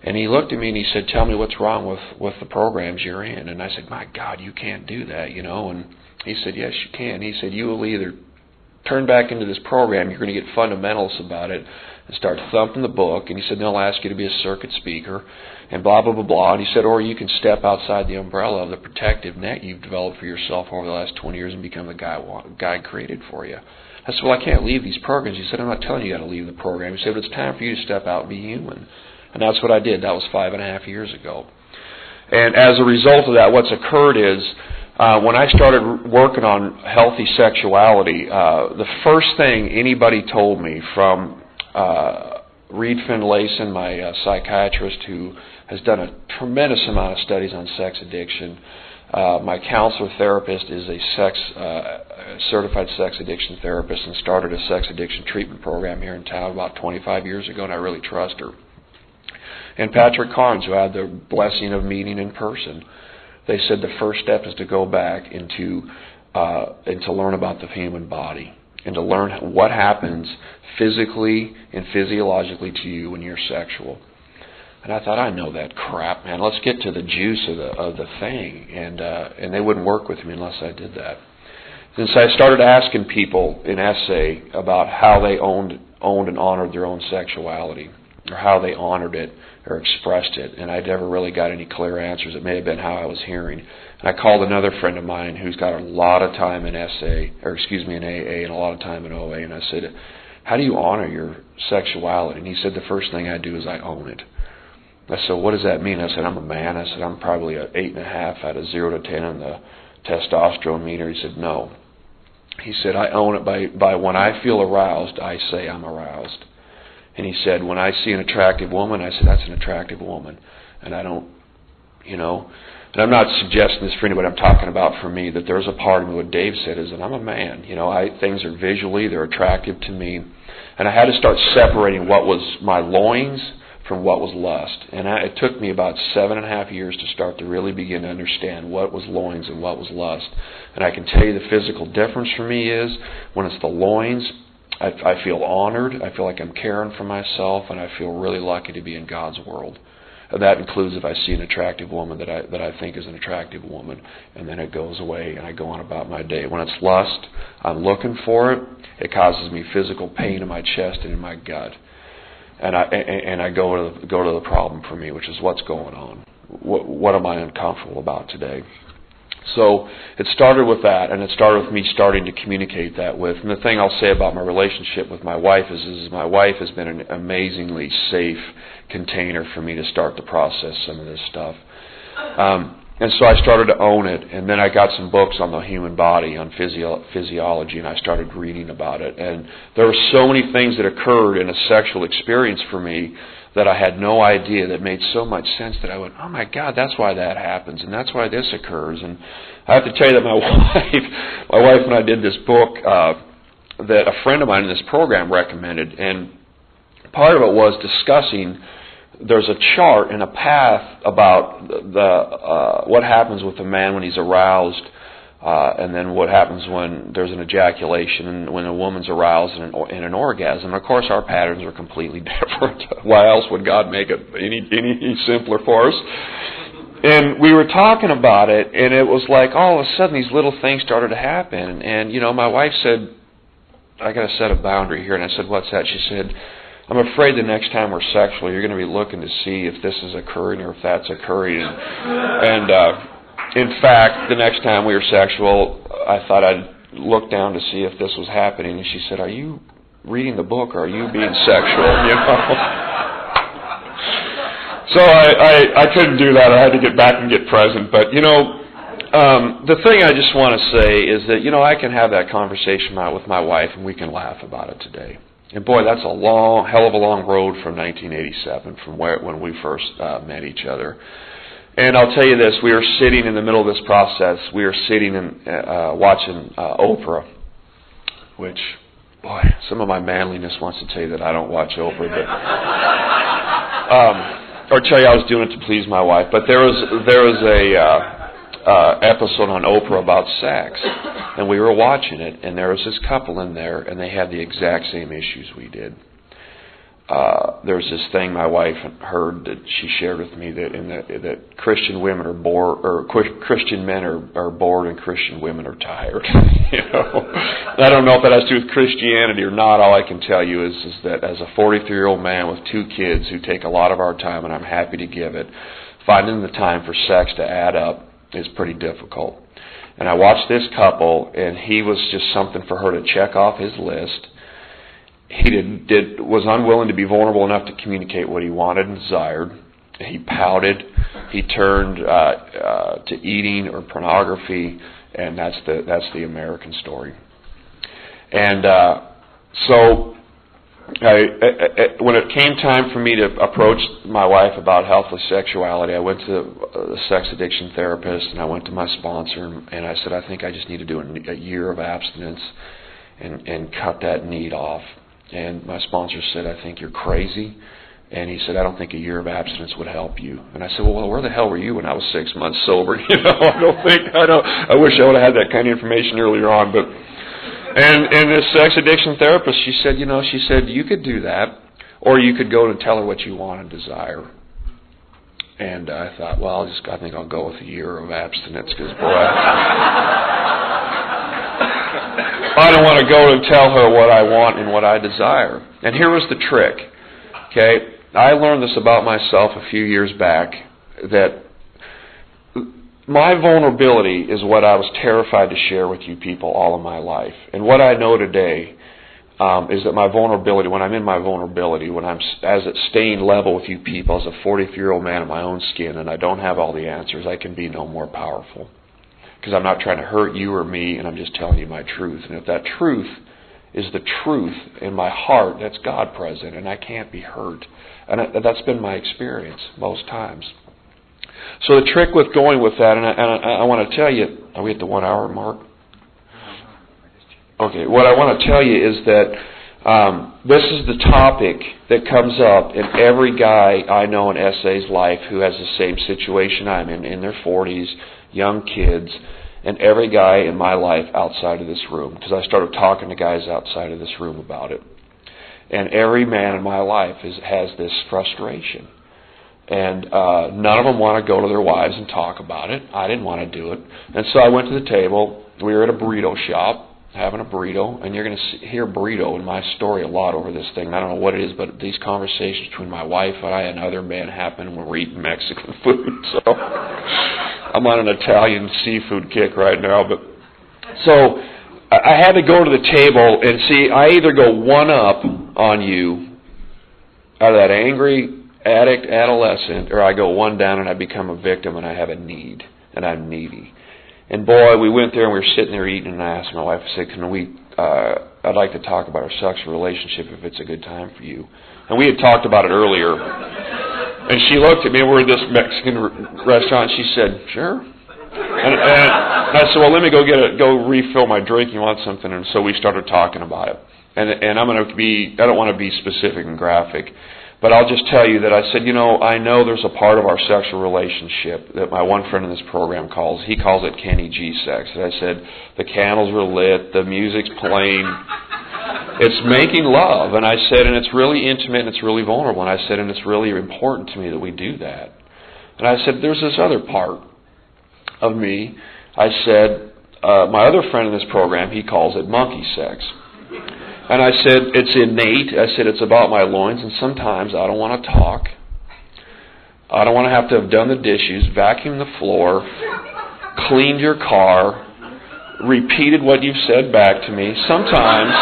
And he looked at me and he said, "Tell me what's wrong with with the programs you're in." And I said, "My God, you can't do that, you know." And he said, "Yes, you can." He said, "You will either turn back into this program, you're going to get fundamentals about it, and start thumping the book." And he said, "They'll ask you to be a circuit speaker, and blah blah blah blah." And he said, "Or you can step outside the umbrella of the protective net you've developed for yourself over the last 20 years and become the guy God created for you." I said, "Well, I can't leave these programs." He said, "I'm not telling you you got to leave the program." He said, "But it's time for you to step out and be human." And that's what I did. That was five and a half years ago. And as a result of that, what's occurred is uh, when I started working on healthy sexuality, uh, the first thing anybody told me from uh, Reid Finlayson, my uh, psychiatrist, who has done a tremendous amount of studies on sex addiction, uh, my counselor therapist is a sex uh, certified sex addiction therapist and started a sex addiction treatment program here in town about 25 years ago, and I really trust her and Patrick Carnes, who I had the blessing of meeting in person. They said the first step is to go back into uh, and to learn about the human body and to learn what happens physically and physiologically to you when you're sexual. And I thought, I know that crap, man. Let's get to the juice of the of the thing. And uh, and they wouldn't work with me unless I did that. And so I started asking people in SA about how they owned owned and honored their own sexuality or how they honored it or expressed it. And I never really got any clear answers. It may have been how I was hearing. And I called another friend of mine who's got a lot of time in SA, or excuse me, in AA and a lot of time in OA. And I said, How do you honor your sexuality? And he said, The first thing I do is I own it. I said, What does that mean? I said, I'm a man. I said, I'm probably an eight and a half out of zero to ten on the testosterone meter. He said, No. He said, I own it by, by when I feel aroused, I say I'm aroused. And he said, when I see an attractive woman, I said, that's an attractive woman. And I don't, you know, and I'm not suggesting this for anybody. I'm talking about for me that there's a part of me. What Dave said is that I'm a man. You know, I things are visually they're attractive to me, and I had to start separating what was my loins from what was lust. And I, it took me about seven and a half years to start to really begin to understand what was loins and what was lust. And I can tell you the physical difference for me is when it's the loins, I, I feel honored. I feel like I'm caring for myself, and I feel really lucky to be in God's world. And that includes if I see an attractive woman that I that I think is an attractive woman, and then it goes away, and I go on about my day. When it's lust, I'm looking for it. It causes me physical pain in my chest and in my gut, and I and I go to the, go to the problem for me, which is what's going on. What, what am I uncomfortable about today? So it started with that, and it started with me starting to communicate that with. And the thing I'll say about my relationship with my wife is, is my wife has been an amazingly safe container for me to start to process some of this stuff. Um, and so I started to own it, and then I got some books on the human body, on physio- physiology, and I started reading about it. And there were so many things that occurred in a sexual experience for me that I had no idea that made so much sense that I went, oh my God, that's why that happens, and that's why this occurs. And I have to tell you that my wife, my wife and I did this book uh, that a friend of mine in this program recommended, and part of it was discussing. There's a chart and a path about the uh, what happens with a man when he's aroused uh, and then what happens when there's an ejaculation and when a woman's aroused in an, in an orgasm. And Of course, our patterns are completely different. Why else would God make it any any simpler for us? And we were talking about it, and it was like all of a sudden these little things started to happen. And you know, my wife said, "I got to set a boundary here." And I said, "What's that?" She said. I'm afraid the next time we're sexual, you're going to be looking to see if this is occurring or if that's occurring. And, uh, in fact, the next time we were sexual, I thought I'd look down to see if this was happening, and she said, "Are you reading the book, or are you being sexual?" You know. so I, I I couldn't do that. I had to get back and get present. But you know, um, the thing I just want to say is that you know I can have that conversation with my wife, and we can laugh about it today. And boy, that's a long, hell of a long road from 1987, from where when we first uh, met each other. And I'll tell you this: we were sitting in the middle of this process. We were sitting and uh, watching uh, Oprah, which, boy, some of my manliness wants to tell you that I don't watch Oprah, but um, or tell you I was doing it to please my wife. But there was there was a uh, uh, episode on Oprah about sex, and we were watching it, and there was this couple in there, and they had the exact same issues we did uh, there's this thing my wife heard that she shared with me that in the, that Christian women are bored or Christian men are, are bored and Christian women are tired. you know, I don't know if that has to do with Christianity or not. All I can tell you is is that as a 43 year old man with two kids who take a lot of our time, and I'm happy to give it, finding the time for sex to add up is pretty difficult. And I watched this couple, and he was just something for her to check off his list he did, did was unwilling to be vulnerable enough to communicate what he wanted and desired. He pouted. He turned uh, uh, to eating or pornography, and that's the that's the American story. And uh, so, I, I, when it came time for me to approach my wife about healthless sexuality, I went to the sex addiction therapist, and I went to my sponsor, and I said, I think I just need to do a, a year of abstinence and and cut that need off and my sponsor said, I think you're crazy. And he said, I don't think a year of abstinence would help you. And I said, Well, where the hell were you when I was six months sober? You know, I don't think I don't. I wish I would have had that kind of information earlier on. But and and this sex addiction therapist, she said, you know, she said you could do that, or you could go and tell her what you want and desire. And I thought, well, I'll just I think I'll go with a year of abstinence because boy. I don't want to go and tell her what I want and what I desire. And here was the trick. Okay, I learned this about myself a few years back that my vulnerability is what I was terrified to share with you people all of my life. And what I know today um, is that my vulnerability, when I'm in my vulnerability, when I'm as at staying level with you people as a 43 year old man in my own skin and I don't have all the answers, I can be no more powerful. Because I'm not trying to hurt you or me and I'm just telling you my truth. And if that truth is the truth in my heart, that's God present and I can't be hurt. And that's been my experience most times. So the trick with going with that, and I, and I, I want to tell you, are we at the one hour mark? Okay, what I want to tell you is that um, this is the topic that comes up in every guy I know in SA's life who has the same situation I'm in, in their 40s, young kids, and every guy in my life outside of this room, because I started talking to guys outside of this room about it. And every man in my life is, has this frustration and uh, none of them want to go to their wives and talk about it. I didn't want to do it, and so I went to the table. We were at a burrito shop having a burrito, and you're going to hear burrito in my story a lot over this thing. I don't know what it is, but these conversations between my wife and I and other men happen when we're eating Mexican food. So I'm on an Italian seafood kick right now, but so I had to go to the table and see. I either go one up on you out of that angry addict, adolescent, or I go one down and I become a victim and I have a need and I'm needy. And boy, we went there and we were sitting there eating, and I asked my wife, I said, "Can we? Uh, I'd like to talk about our sexual relationship if it's a good time for you." And we had talked about it earlier. And she looked at me. And we're at this Mexican restaurant. She said, "Sure." And, and I said, "Well, let me go get a go refill my drink. You want something?" And so we started talking about it. And and I'm going to be. I don't want to be specific and graphic. But I'll just tell you that I said, you know, I know there's a part of our sexual relationship that my one friend in this program calls, he calls it Kenny G sex. And I said, the candles are lit, the music's playing, it's making love. And I said, and it's really intimate and it's really vulnerable. And I said, and it's really important to me that we do that. And I said, there's this other part of me. I said, uh, my other friend in this program, he calls it monkey sex. And I said, it's innate. I said, it's about my loins, and sometimes I don't want to talk. I don't want to have to have done the dishes, vacuumed the floor, cleaned your car, repeated what you've said back to me. Sometimes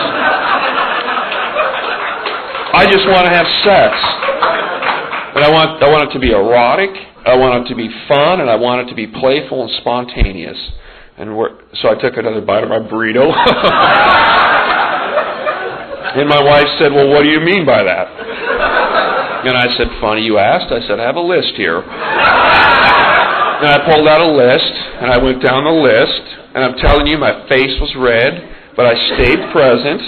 I just want to have sex. And I want, I want it to be erotic, I want it to be fun, and I want it to be playful and spontaneous. And so I took another bite of my burrito. And my wife said, Well, what do you mean by that? And I said, Funny you asked. I said, I have a list here. And I pulled out a list, and I went down the list, and I'm telling you, my face was red, but I stayed present.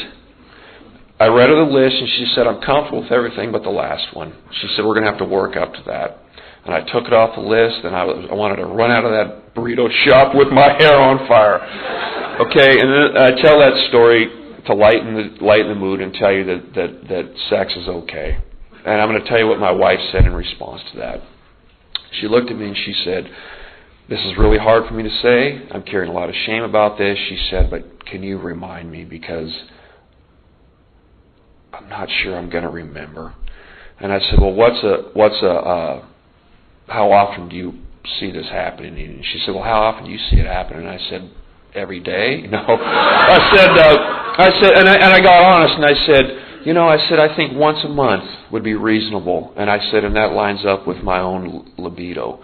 I read her the list, and she said, I'm comfortable with everything but the last one. She said, We're going to have to work up to that. And I took it off the list, and I, was, I wanted to run out of that burrito shop with my hair on fire. Okay, and then I tell that story to lighten the lighten the mood and tell you that that that sex is okay. And I'm going to tell you what my wife said in response to that. She looked at me and she said, "This is really hard for me to say. I'm carrying a lot of shame about this." She said, "But can you remind me because I'm not sure I'm going to remember." And I said, "Well, what's a what's a uh, how often do you see this happening?" And she said, "Well, how often do you see it happen?" And I said, every day. No, I said, uh, I said, and I, and I got honest, and I said, you know, I said I think once a month would be reasonable, and I said, and that lines up with my own libido.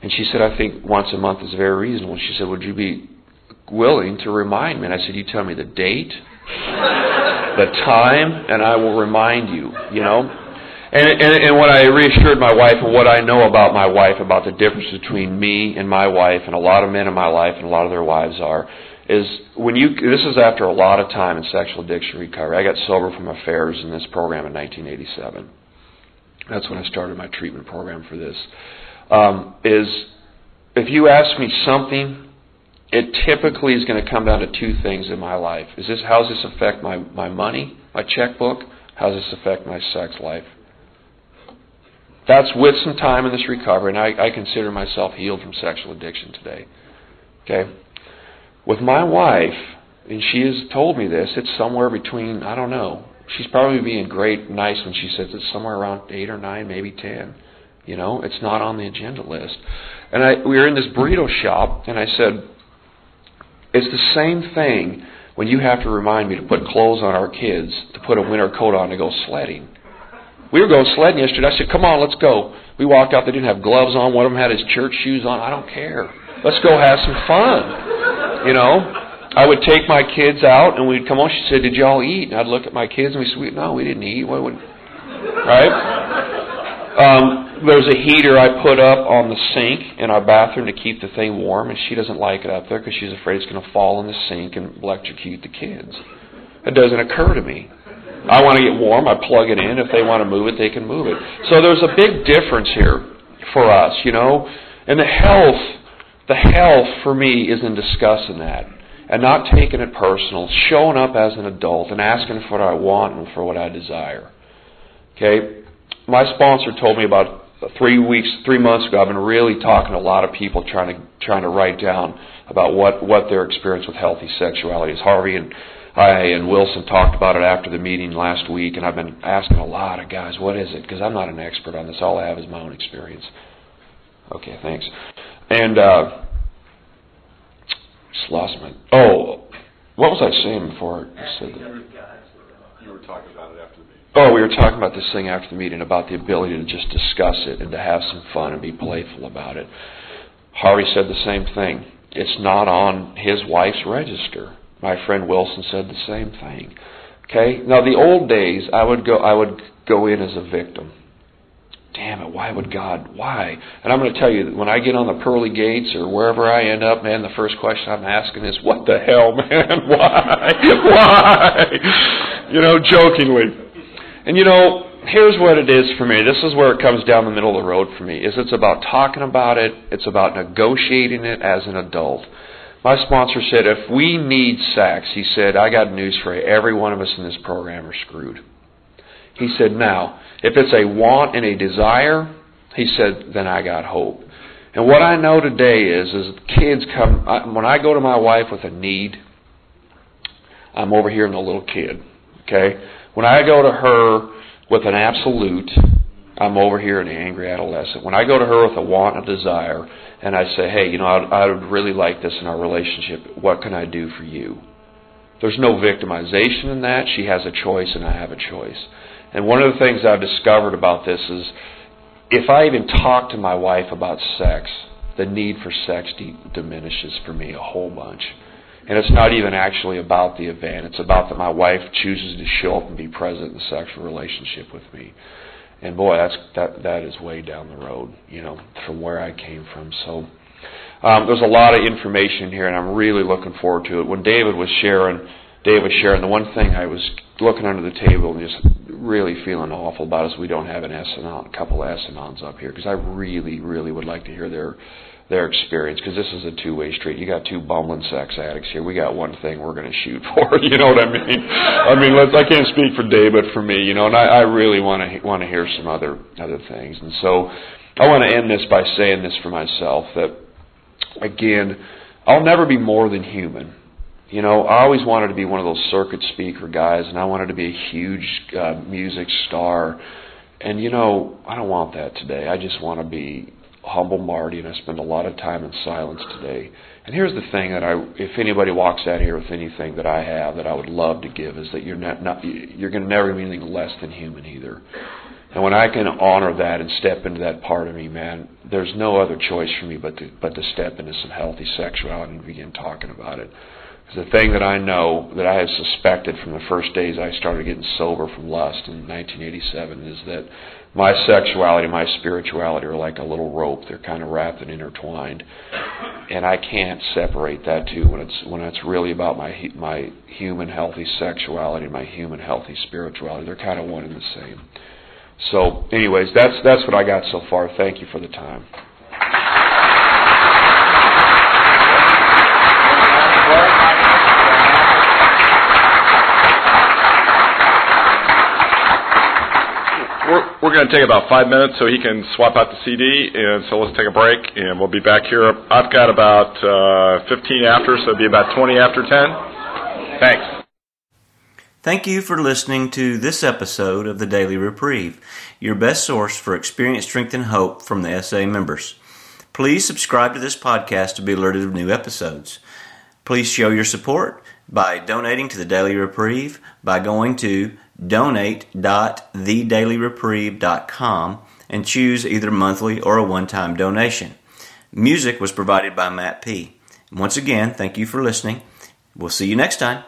And she said, I think once a month is very reasonable. She said, would you be willing to remind me? And I said, you tell me the date, the time, and I will remind you. You know. And, and, and what I reassured my wife and what I know about my wife about the difference between me and my wife and a lot of men in my life and a lot of their wives are is when you this is after a lot of time in sexual addiction recovery. I got sober from affairs in this program in 1987. That's when I started my treatment program for this. Um, is if you ask me something, it typically is going to come down to two things in my life. Is this how does this affect my my money, my checkbook? How does this affect my sex life? That's with some time in this recovery, and I, I consider myself healed from sexual addiction today. Okay? With my wife, and she has told me this, it's somewhere between, I don't know. She's probably being great, nice when she says it's somewhere around 8 or 9, maybe 10. You know, it's not on the agenda list. And I, we were in this burrito shop, and I said, it's the same thing when you have to remind me to put clothes on our kids, to put a winter coat on to go sledding. We were going sledding yesterday. I said, come on, let's go. We walked out. They didn't have gloves on. One of them had his church shoes on. I don't care. Let's go have some fun. You know? I would take my kids out and we'd come home. She said, "Did y'all eat?" And I'd look at my kids and we said, "No, we didn't eat. What would?" Right? Um, there's a heater I put up on the sink in our bathroom to keep the thing warm, and she doesn't like it up there because she's afraid it's going to fall in the sink and electrocute the kids. It doesn't occur to me. I want to get warm. I plug it in. If they want to move it, they can move it. So there's a big difference here for us, you know. And the health, the health for me is in discussing that and not taking it personal, showing up as an adult and asking for what I want and for what I desire. Okay? My sponsor told me about three weeks, three months ago, I've been really talking to a lot of people trying to trying to write down about what what their experience with healthy sexuality is. Harvey and I and Wilson talked about it after the meeting last week, and I've been asking a lot of guys, what is it? Because I'm not an expert on this. All I have is my own experience. Okay, thanks. And uh, just lost my. Oh, what was I saying before I said that? You were talking about it after the meeting. Oh, we were talking about this thing after the meeting about the ability to just discuss it and to have some fun and be playful about it. Harvey said the same thing. It's not on his wife's register. My friend Wilson said the same thing. Okay? Now the old days I would go I would go in as a victim damn it, why would God, why? And I'm going to tell you, when I get on the pearly gates or wherever I end up, man, the first question I'm asking is, what the hell, man? Why? why? You know, jokingly. And you know, here's what it is for me. This is where it comes down the middle of the road for me. Is it's about talking about it. It's about negotiating it as an adult. My sponsor said, if we need sex, he said, I got news for you. Every one of us in this program are screwed. He said, now, if it's a want and a desire, he said, then I got hope. And what I know today is, is kids come, when I go to my wife with a need, I'm over here in the little kid. Okay? When I go to her with an absolute, I'm over here an angry adolescent. When I go to her with a want a desire, and I say, hey, you know, I, I would really like this in our relationship. What can I do for you? There's no victimization in that. She has a choice, and I have a choice. And one of the things I've discovered about this is if I even talk to my wife about sex, the need for sex de- diminishes for me a whole bunch. And it's not even actually about the event. It's about that my wife chooses to show up and be present in the sexual relationship with me. And boy, that's that that is way down the road, you know, from where I came from. So um, there's a lot of information here, and I'm really looking forward to it. When David was sharing, David was sharing the one thing I was looking under the table and just really feeling awful about is we don't have an S-anon, a couple of S-anons up here because I really, really would like to hear their their experience because this is a two-way street. You got two bumbling sex addicts here. We got one thing we're going to shoot for. You know what I mean? I mean, let's, I can't speak for Dave, but for me, you know, and I, I really want to want to hear some other other things. And so, I want to end this by saying this for myself that again, I'll never be more than human. You know, I always wanted to be one of those circuit speaker guys, and I wanted to be a huge uh, music star. And you know, I don't want that today. I just want to be humble Marty, and I spend a lot of time in silence today. And here's the thing that I, if anybody walks out here with anything that I have that I would love to give, is that you're not, not you're going to never be anything less than human either. And when I can honor that and step into that part of me, man, there's no other choice for me but to but to step into some healthy sexuality and begin talking about it. Because The thing that I know that I have suspected from the first days I started getting sober from lust in 1987 is that my sexuality and my spirituality are like a little rope. They're kind of wrapped and intertwined, and I can't separate that two when it's when it's really about my my human healthy sexuality and my human healthy spirituality. They're kind of one and the same. So, anyways, that's that's what I got so far. Thank you for the time. We're, going to take about five minutes so he can swap out the CD, and so let's take a break, and we'll be back here. I've got about uh, 15 after, so it'll be about 20 after 10. Thanks. Thank you for listening to this episode of the Daily Reprieve, your best source for experience, strength, and hope from the SA members. Please subscribe to this podcast to be alerted of new episodes. Please show your support by donating to the Daily Reprieve by going to donate.thedailyreprieve.com and choose either monthly or a one-time donation. Music was provided by Matt P. Once again, thank you for listening. We'll see you next time.